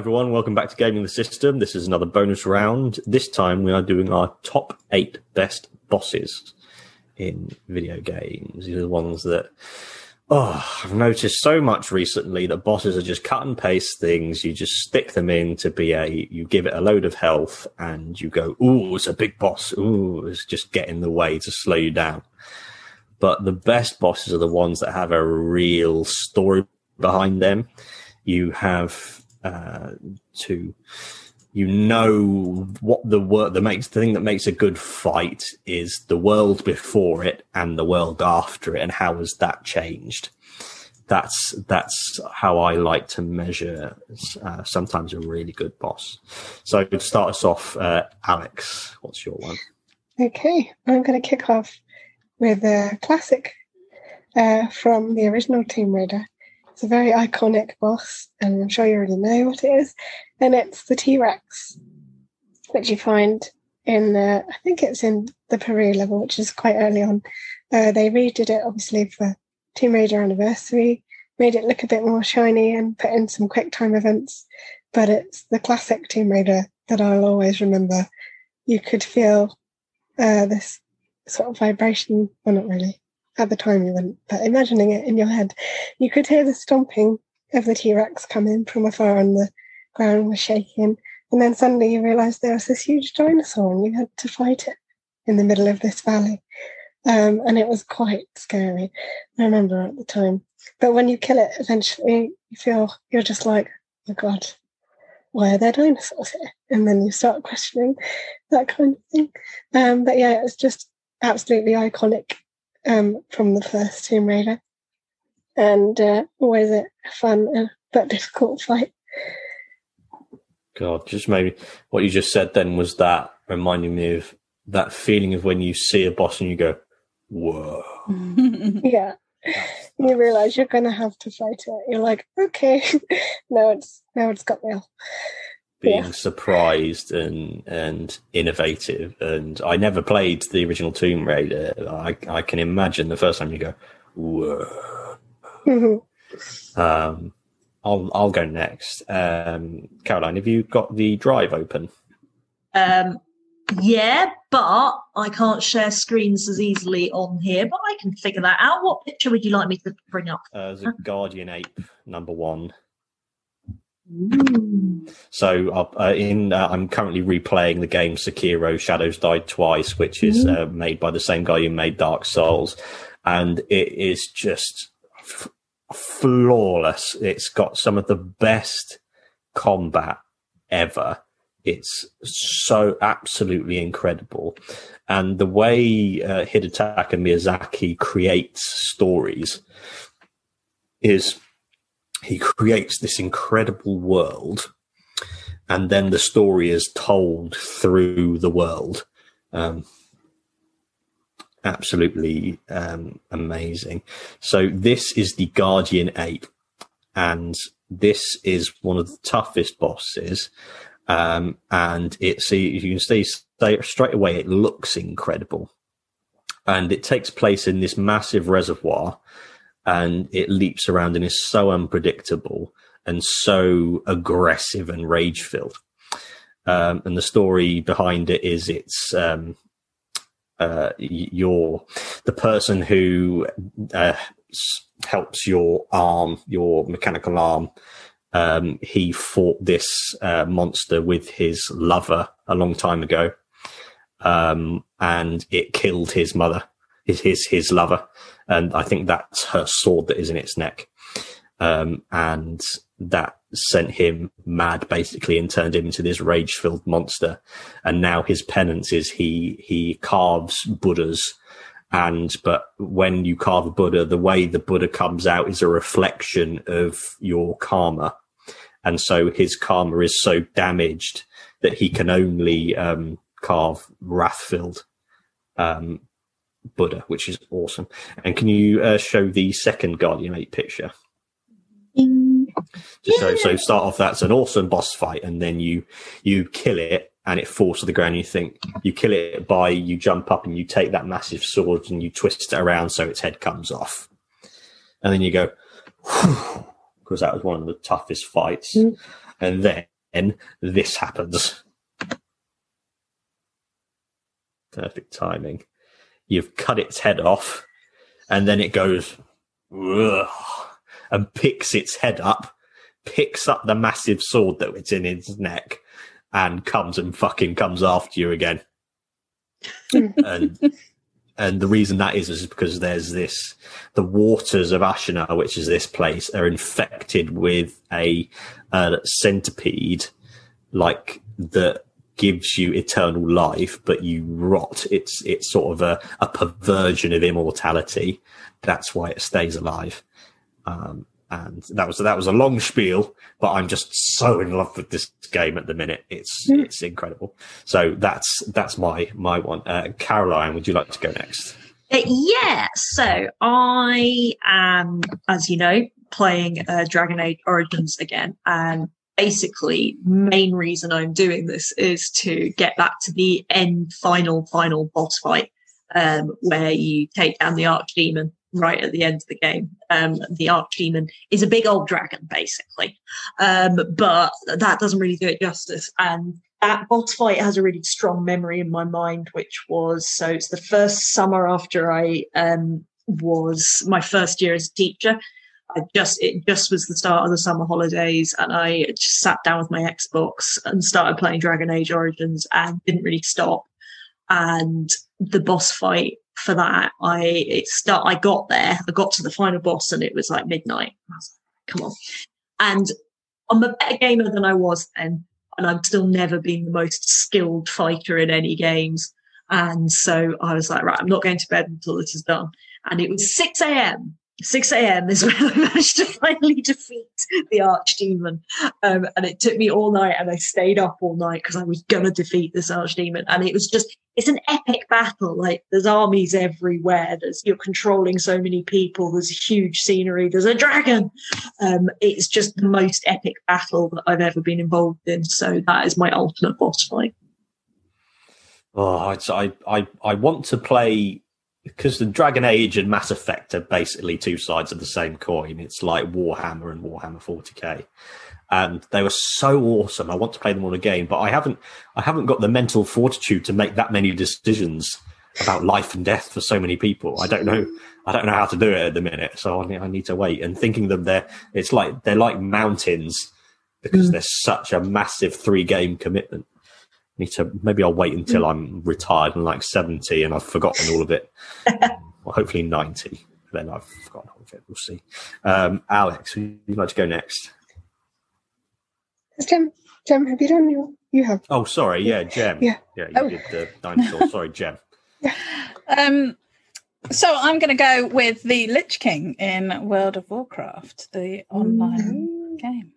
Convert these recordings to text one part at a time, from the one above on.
everyone, welcome back to Gaming the System. This is another bonus round. This time we are doing our top eight best bosses in video games. These are the ones that, oh, I've noticed so much recently that bosses are just cut and paste things. You just stick them in to be a, you give it a load of health and you go, ooh, it's a big boss. Ooh, it's just get in the way to slow you down. But the best bosses are the ones that have a real story behind them. You have uh, to you know what the work that makes the thing that makes a good fight is the world before it and the world after it and how has that changed? That's that's how i like to measure uh, sometimes a really good boss. So to start us off uh, alex what's your one? Okay i'm going to kick off with a classic uh, from the original tomb raider it's a very iconic boss, and I'm sure you already know what it is. And it's the T Rex, which you find in the, I think it's in the Peru level, which is quite early on. Uh, they redid it obviously for Tomb Raider anniversary, made it look a bit more shiny, and put in some quick time events. But it's the classic Tomb Raider that I'll always remember. You could feel uh, this sort of vibration, well, not really, at the time you wouldn't, but imagining it in your head, you could hear the stomping of the T Rex coming from afar and the ground was shaking. And then suddenly you realized there was this huge dinosaur and you had to fight it in the middle of this valley. Um, and it was quite scary, I remember at the time. But when you kill it, eventually you feel you're just like, oh God, why are there dinosaurs here? And then you start questioning that kind of thing. Um, but yeah, it's just absolutely iconic um, from the first Tomb Raider, and uh, always a fun uh, but difficult fight. God, just maybe what you just said then was that reminding me of that feeling of when you see a boss and you go, "Whoa!" yeah, you realize you're going to have to fight it. You're like, "Okay, now it's now it's got real." Being yeah. surprised and and innovative. And I never played the original Tomb Raider. I I can imagine the first time you go, whoa. Mm-hmm. Um, I'll I'll go next. Um, Caroline, have you got the drive open? Um, yeah, but I can't share screens as easily on here. But I can figure that out. What picture would you like me to bring up? Uh, there's a Guardian Ape number one. So uh, in uh, I'm currently replaying the game Sekiro: Shadows Die Twice, which is uh, made by the same guy who made Dark Souls, and it is just f- flawless. It's got some of the best combat ever. It's so absolutely incredible, and the way uh, Hidetaka Miyazaki creates stories is he creates this incredible world and then the story is told through the world. Um, absolutely um, amazing. So this is the guardian ape and this is one of the toughest bosses. Um, and it's you can see straight away it looks incredible. And it takes place in this massive reservoir and it leaps around and is so unpredictable and so aggressive and rage filled. Um, and the story behind it is it's um, uh, your the person who uh, helps your arm, your mechanical arm. Um, he fought this uh, monster with his lover a long time ago, um, and it killed his mother, his his, his lover, and I think that's her sword that is in its neck. Um, and that sent him mad basically and turned him into this rage filled monster. And now his penance is he, he carves Buddhas. And, but when you carve a Buddha, the way the Buddha comes out is a reflection of your karma. And so his karma is so damaged that he can only, um, carve wrath filled, um, Buddha, which is awesome. And can you uh, show the second Guardian Ape picture? Just yeah. so so start off that's an awesome boss fight, and then you you kill it and it falls to the ground. You think you kill it by you jump up and you take that massive sword and you twist it around so its head comes off, and then you go because that was one of the toughest fights. Mm. and then this happens. Perfect timing. You've cut its head off, and then it goes and picks its head up, picks up the massive sword that it's in its neck, and comes and fucking comes after you again. and and the reason that is is because there's this the waters of Ashina, which is this place, are infected with a uh, centipede, like that gives you eternal life, but you rot. It's it's sort of a, a perversion of immortality. That's why it stays alive. Um, and that was that was a long spiel, but I'm just so in love with this game at the minute. It's Mm. it's incredible. So that's that's my my one. Uh, Caroline, would you like to go next? Uh, yeah, so I am, as you know, playing uh, Dragon Age Origins again, and basically, main reason I'm doing this is to get back to the end, final, final boss fight, um, where you take down the Archdemon right at the end of the game. Um, the Archdemon is a big old dragon, basically, um, but that doesn't really do it justice, and that boss fight has a really strong memory in my mind, which was so it's the first summer after I um, was my first year as a teacher. I just it just was the start of the summer holidays, and I just sat down with my Xbox and started playing Dragon Age Origins, and didn't really stop. And the boss fight for that, I it start I got there, I got to the final boss, and it was like midnight. Was like, come on, and I'm a better gamer than I was then and I've still never been the most skilled fighter in any games. And so I was like, right, I'm not going to bed until this is done. And it was 6 a.m. 6 a.m. is when I managed to finally defeat the archdemon. Um, and it took me all night and I stayed up all night because I was going to defeat this archdemon. And it was just, it's an epic battle. Like there's armies everywhere. There's, you're controlling so many people. There's huge scenery. There's a dragon. Um, it's just the most epic battle that I've ever been involved in. So that is my ultimate boss fight. Oh, I, I, I want to play because the Dragon Age and Mass Effect are basically two sides of the same coin. It's like Warhammer and Warhammer 40k, and they were so awesome. I want to play them all again, but I haven't, I haven't got the mental fortitude to make that many decisions about life and death for so many people. I don't know, I don't know how to do it at the minute, so I need, I need to wait. And thinking them they're, it's like they're like mountains because Mm. they're such a massive three game commitment need to maybe I'll wait until I'm retired and like 70 and I've forgotten all of it. well, hopefully 90. Then I've forgotten all of it. We'll see. Um, Alex, would you like to go next? Jem, Jem, have you done your? You have. Oh, sorry. Yeah, Gem. Yeah. Yeah, you Oh. did the dinosaur. sorry, Gem. Um, so I'm going to go with the Lich King in World of Warcraft, the online game.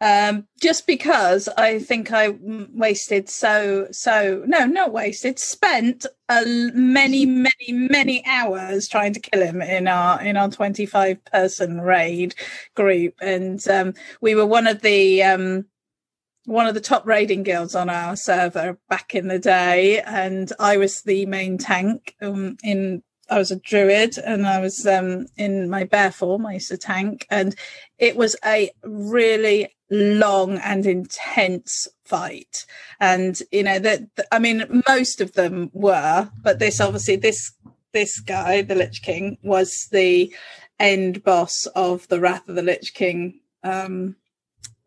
Um, just because I think I wasted so so no not wasted spent many many many hours trying to kill him in our in our 25 person raid group and um, we were one of the um, one of the top raiding guilds on our server back in the day, and I was the main tank. Um, in I was a druid, and I was um, in my bear form. I used to tank, and it was a really long and intense fight. And you know that I mean, most of them were, but this obviously this this guy, the Lich King, was the end boss of the Wrath of the Lich King. Um,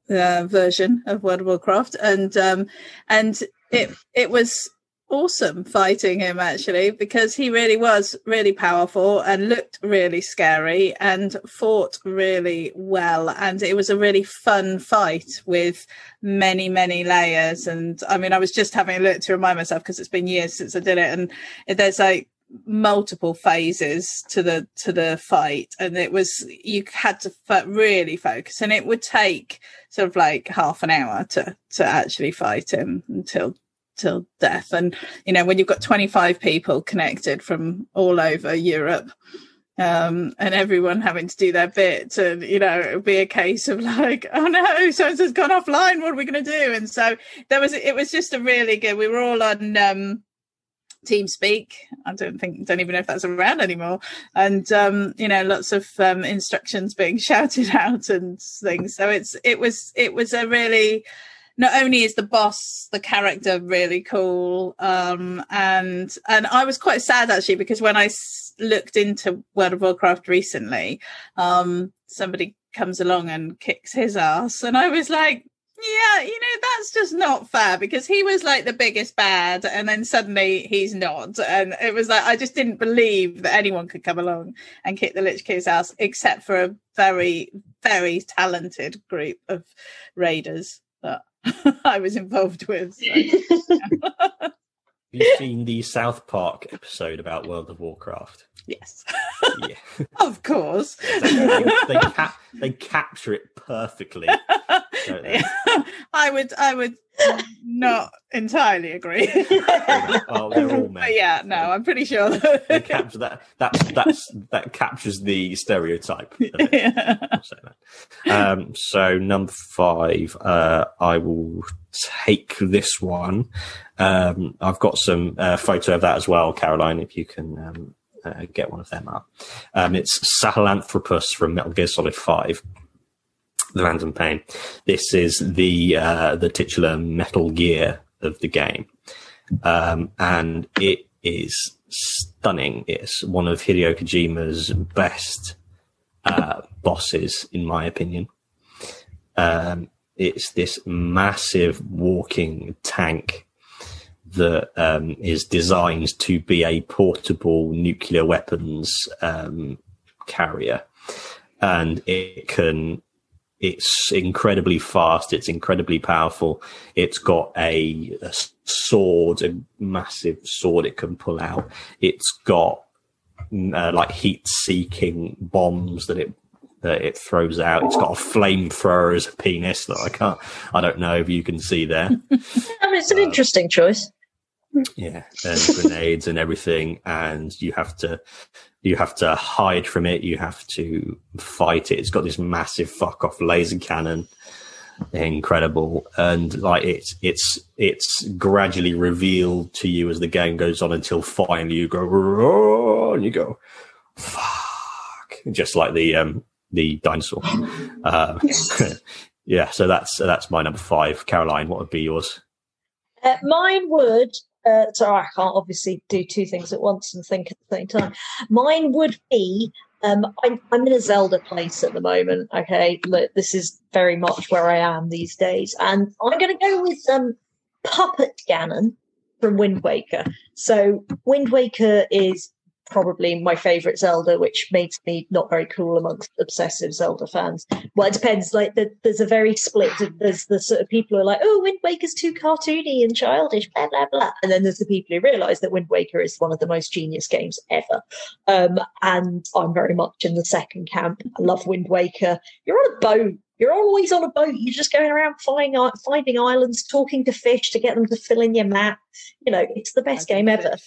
uh, version of World of Warcraft, and um, and it it was awesome fighting him actually because he really was really powerful and looked really scary and fought really well. And it was a really fun fight with many many layers. And i mean i was just having a look to remind myself because it's been years since i did it. And there's like multiple phases to the to the fight. And it was you had to fo- really focus. And it would take sort of like half an hour to to actually fight him until till death and you know when you've got 25 people connected from all over europe um and everyone having to do their bit and you know it would be a case of like oh no so has gone offline what are we going to do and so there was it was just a really good we were all on um TeamSpeak. I don't think, don't even know if that's around anymore. And um, you know, lots of um, instructions being shouted out and things. So it's it was it was a really not only is the boss the character really cool um and and i was quite sad actually because when i s- looked into world of warcraft recently um somebody comes along and kicks his ass and i was like yeah you know that's just not fair because he was like the biggest bad and then suddenly he's not and it was like i just didn't believe that anyone could come along and kick the lich king's ass except for a very very talented group of raiders I was involved with. So. You seen the South Park episode about World of Warcraft? yes, Yeah. of course. they, they, cap- they capture it perfectly. I would, I would not entirely agree. Oh, they're all men. But yeah, no, I'm pretty sure. They That, capture that. That's that's that captures the stereotype. yeah. That. Um, so number five, uh, I will take this one. Um, I've got some uh, photo of that as well, Caroline. If you can um, uh, get one of them up, um, it's Sahelanthropus from Metal Gear Solid Five. The Phantom Pain. This is the uh, the titular Metal Gear of the game, um, and it is stunning. It's one of Hideo Kojima's best uh, bosses, in my opinion. Um, it's this massive walking tank that um, is designed to be a portable nuclear weapons um, carrier, and it can. It's incredibly fast. It's incredibly powerful. It's got a, a sword, a massive sword it can pull out. It's got uh, like heat-seeking bombs that it that it throws out. It's got a flamethrower as a penis that I can't. I don't know if you can see there. I mean, it's an interesting choice. Yeah, and grenades and everything, and you have to you have to hide from it. You have to fight it. It's got this massive fuck off laser cannon. Incredible, and like it's it's it's gradually revealed to you as the game goes on until finally you go and you go fuck, just like the um the dinosaur. Um, yeah, so that's that's my number five. Caroline, what would be yours? Uh, mine would. Uh, so I can't obviously do two things at once and think at the same time. Mine would be. Um, I'm, I'm in a Zelda place at the moment. Okay, look, this is very much where I am these days, and I'm going to go with um, Puppet Ganon from Wind Waker. So Wind Waker is probably my favorite Zelda, which makes me not very cool amongst obsessive Zelda fans. Well, it depends. Like, the, there's a very split. There's the sort of people who are like, "Oh, Wind Waker's too cartoony and childish," blah blah blah, and then there's the people who realise that Wind Waker is one of the most genius games ever. Um, and I'm very much in the second camp. I love Wind Waker. You're on a boat. You're always on a boat. You're just going around finding finding islands, talking to fish to get them to fill in your map. You know, it's the best game ever.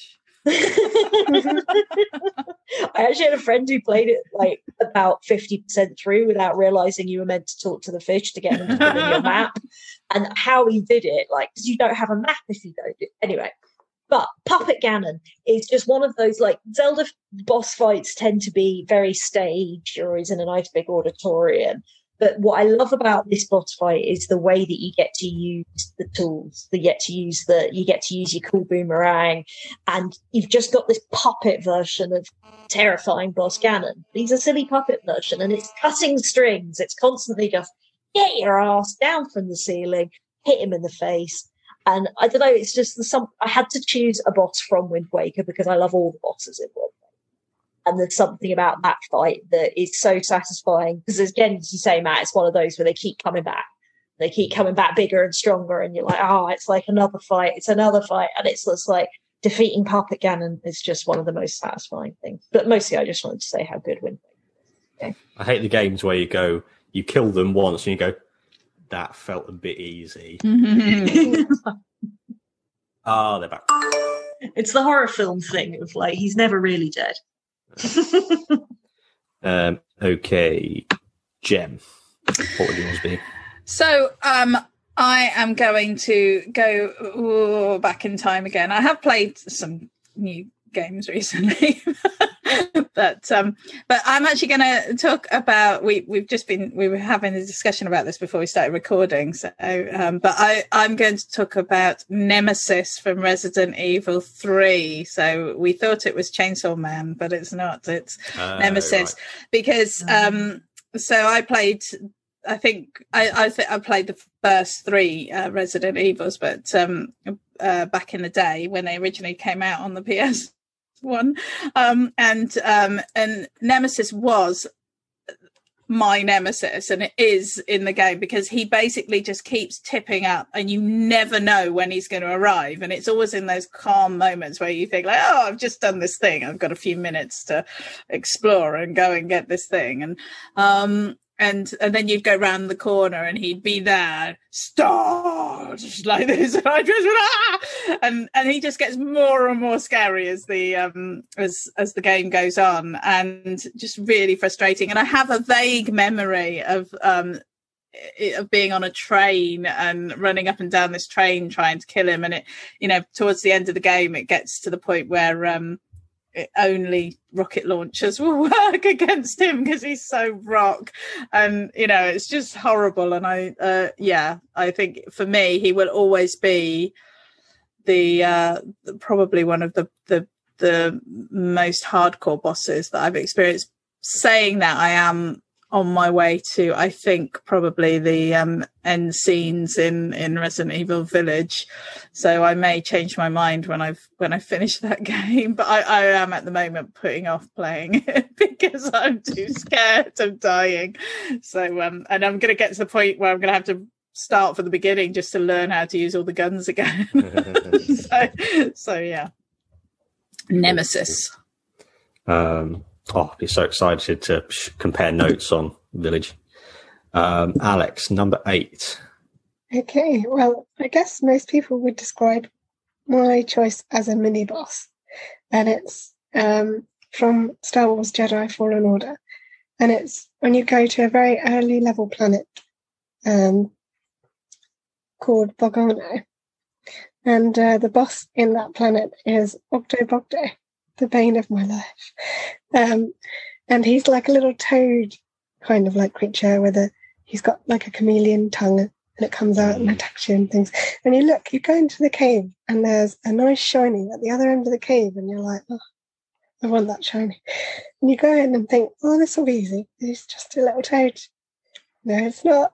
Mm-hmm. I actually had a friend who played it like about 50% through without realizing you were meant to talk to the fish to get them to fill in your map. And how he did it, like, because you don't have a map if you don't do Anyway, but Puppet Ganon is just one of those, like, Zelda boss fights tend to be very staged or is in a nice big auditorium. But what I love about this fight is the way that you get to use the tools. You get to use the you get to use your cool boomerang, and you've just got this puppet version of terrifying boss Ganon. He's a silly puppet version, and it's cutting strings. It's constantly just get your ass down from the ceiling, hit him in the face. And I don't know, it's just the some I had to choose a boss from Wind Waker because I love all the bosses in Wind Waker. And there's something about that fight that is so satisfying. Because again, as you say, Matt, it's one of those where they keep coming back. They keep coming back bigger and stronger, and you're like, oh, it's like another fight, it's another fight. And it's just like defeating Puppet Ganon is just one of the most satisfying things. But mostly I just wanted to say how good Wind Waker. I hate the games where you go, you kill them once and you go, that felt a bit easy. Ah, they're back. It's the horror film thing of like he's never really dead. Um, okay, Gem. What would yours be? So, um, I am going to go ooh, back in time again. I have played some new games recently. but um, but I'm actually going to talk about we we've just been we were having a discussion about this before we started recording. So, um, but I I'm going to talk about Nemesis from Resident Evil Three. So we thought it was Chainsaw Man, but it's not. It's uh, Nemesis right. because um, so I played I think I I, th- I played the first three uh, Resident Evils, but um, uh, back in the day when they originally came out on the PS one, um, and um, and Nemesis was my nemesis and it is in the game because he basically just keeps tipping up and you never know when he's going to arrive. And it's always in those calm moments where you think like oh i've just done this thing. I've got a few minutes to explore and go and get this thing. And um and and then you'd go round the corner and he'd be there start like this and I just ah! and and he just gets more and more scary as the um as as the game goes on and just really frustrating and I have a vague memory of um of being on a train and running up and down this train trying to kill him and it you know towards the end of the game it gets to the point where um only rocket launchers will work against him because he's so rock. And you know it's just horrible. And i uh, yeah i think for me he will always be the uh probably one of the the the most hardcore bosses that i've experienced. Saying that i am on my way to I think probably the um, end scenes in in Resident Evil Village. So I may change my mind when I've when I finish that game. But I, I am at the moment putting off playing it because I'm too scared of dying. So um and I'm gonna get to the point where I'm gonna have to start from the beginning just to learn how to use all the guns again. so so yeah. Nemesis. Um Oh, be so excited to compare notes on Village. Um, Alex, number eight. Okay, well, I guess most people would describe my choice as a mini boss, and it's um, from Star Wars Jedi Fallen Order, and it's when you go to a very early level planet um, called Bogano, and uh, the boss in that planet is Bogdo, the bane of my life. Um, and he's like a little toad kind of like creature with a, he's got like a chameleon tongue and it comes out and attacks you and things. And you look, you go into the cave and there's a nice shiny at the other end of the cave and you're like, oh, I want that shiny. And you go in and think, oh, this will be easy. It's just a little toad. No, it's not.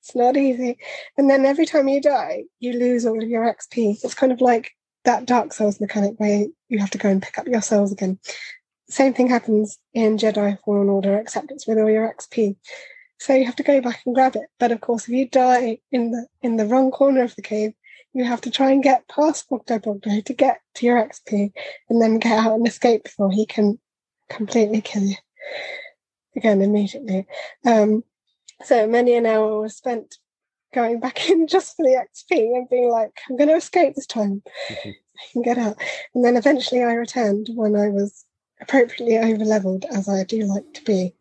It's not easy. And then every time you die, you lose all of your XP. It's kind of like that Dark Souls mechanic where you have to go and pick up your souls again. Same thing happens in Jedi Fallen Order, except it's with all your XP. So you have to go back and grab it. But of course, if you die in the in the wrong corner of the cave, you have to try and get past Bogdo Bogdo to get to your XP and then get out and escape before he can completely kill you again immediately. Um, so many an hour was spent going back in just for the XP and being like, I'm going to escape this time. Mm-hmm. I can get out. And then eventually I returned when I was appropriately over leveled, as I do like to be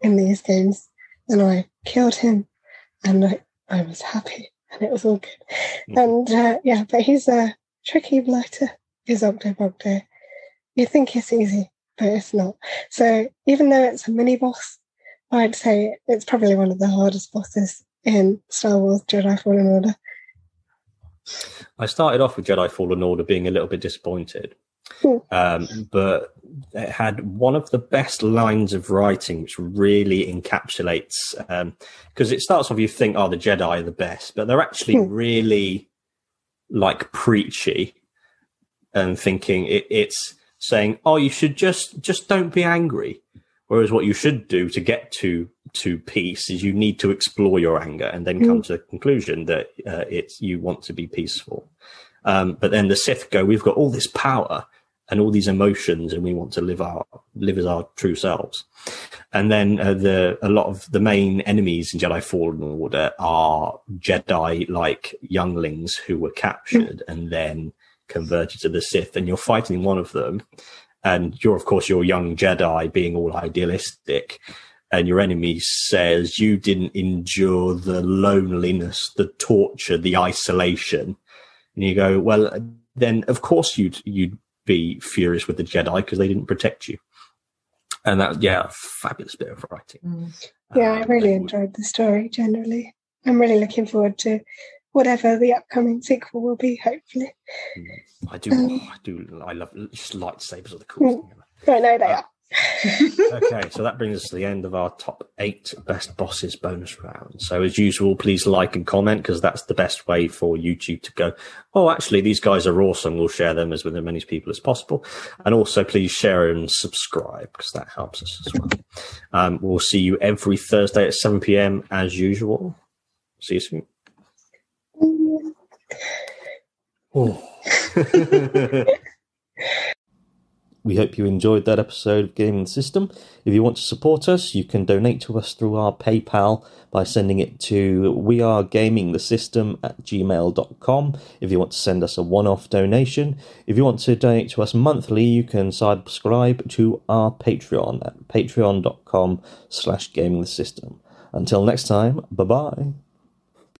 in these games. And I killed him and I, I was happy and it was all good. Mm-hmm. And uh, yeah, but he's a tricky blighter, is Oggdo Bogdo. You think it's easy, but it's not. So even though it's a mini boss, I'd say it's probably one of the hardest bosses in Star Wars Jedi Fallen Order. I started off with Jedi Fallen Order being a little bit disappointed, hmm. um, but it had one of the best lines of writing, which really encapsulates. Because um, it starts off, you think, "Oh, the Jedi are the best," but they're actually hmm. really like preachy, and thinking it, it's saying, "Oh, you should just just don't be angry." Whereas what you should do to get to to peace is you need to explore your anger and then come mm. to the conclusion that uh, it's you want to be peaceful. Um, but then the Sith go, we've got all this power and all these emotions, and we want to live our live as our true selves. And then uh, the a lot of the main enemies in Jedi Fallen Order are Jedi like younglings who were captured mm. and then converted to the Sith, and you're fighting one of them, and you're of course your young Jedi being all idealistic, and your enemy says you didn't endure the loneliness, the torture, the isolation, and you go, well, then of course you'd you'd be furious with the Jedi because they didn't protect you. And that, yeah, fabulous bit of writing. Mm. Yeah, I Um, really enjoyed the story generally. I'm really looking forward to whatever the upcoming sequel will be, hopefully. I do, Um, I do, I love just lightsabers are the coolest thing ever. I know they Uh, are. okay, so that brings us to the end of our top eight best bosses bonus round. So, as usual, please like and comment because that's the best way for YouTube to go. Oh, actually, these guys are awesome. We'll share them as with as many people as possible, and also please share and subscribe because that helps us as well. Um, we'll see you every Thursday at seven pm as usual. See you soon. Oh. Oh. We hope you enjoyed that episode of Gaming the System. If you want to support us, you can donate to us through our PayPal by sending it to wearegamingthesystem at gmail.com if you want to send us a one-off donation. If you want to donate to us monthly, you can subscribe to our Patreon at patreon.com slash gamingthesystem. Until next time, bye-bye.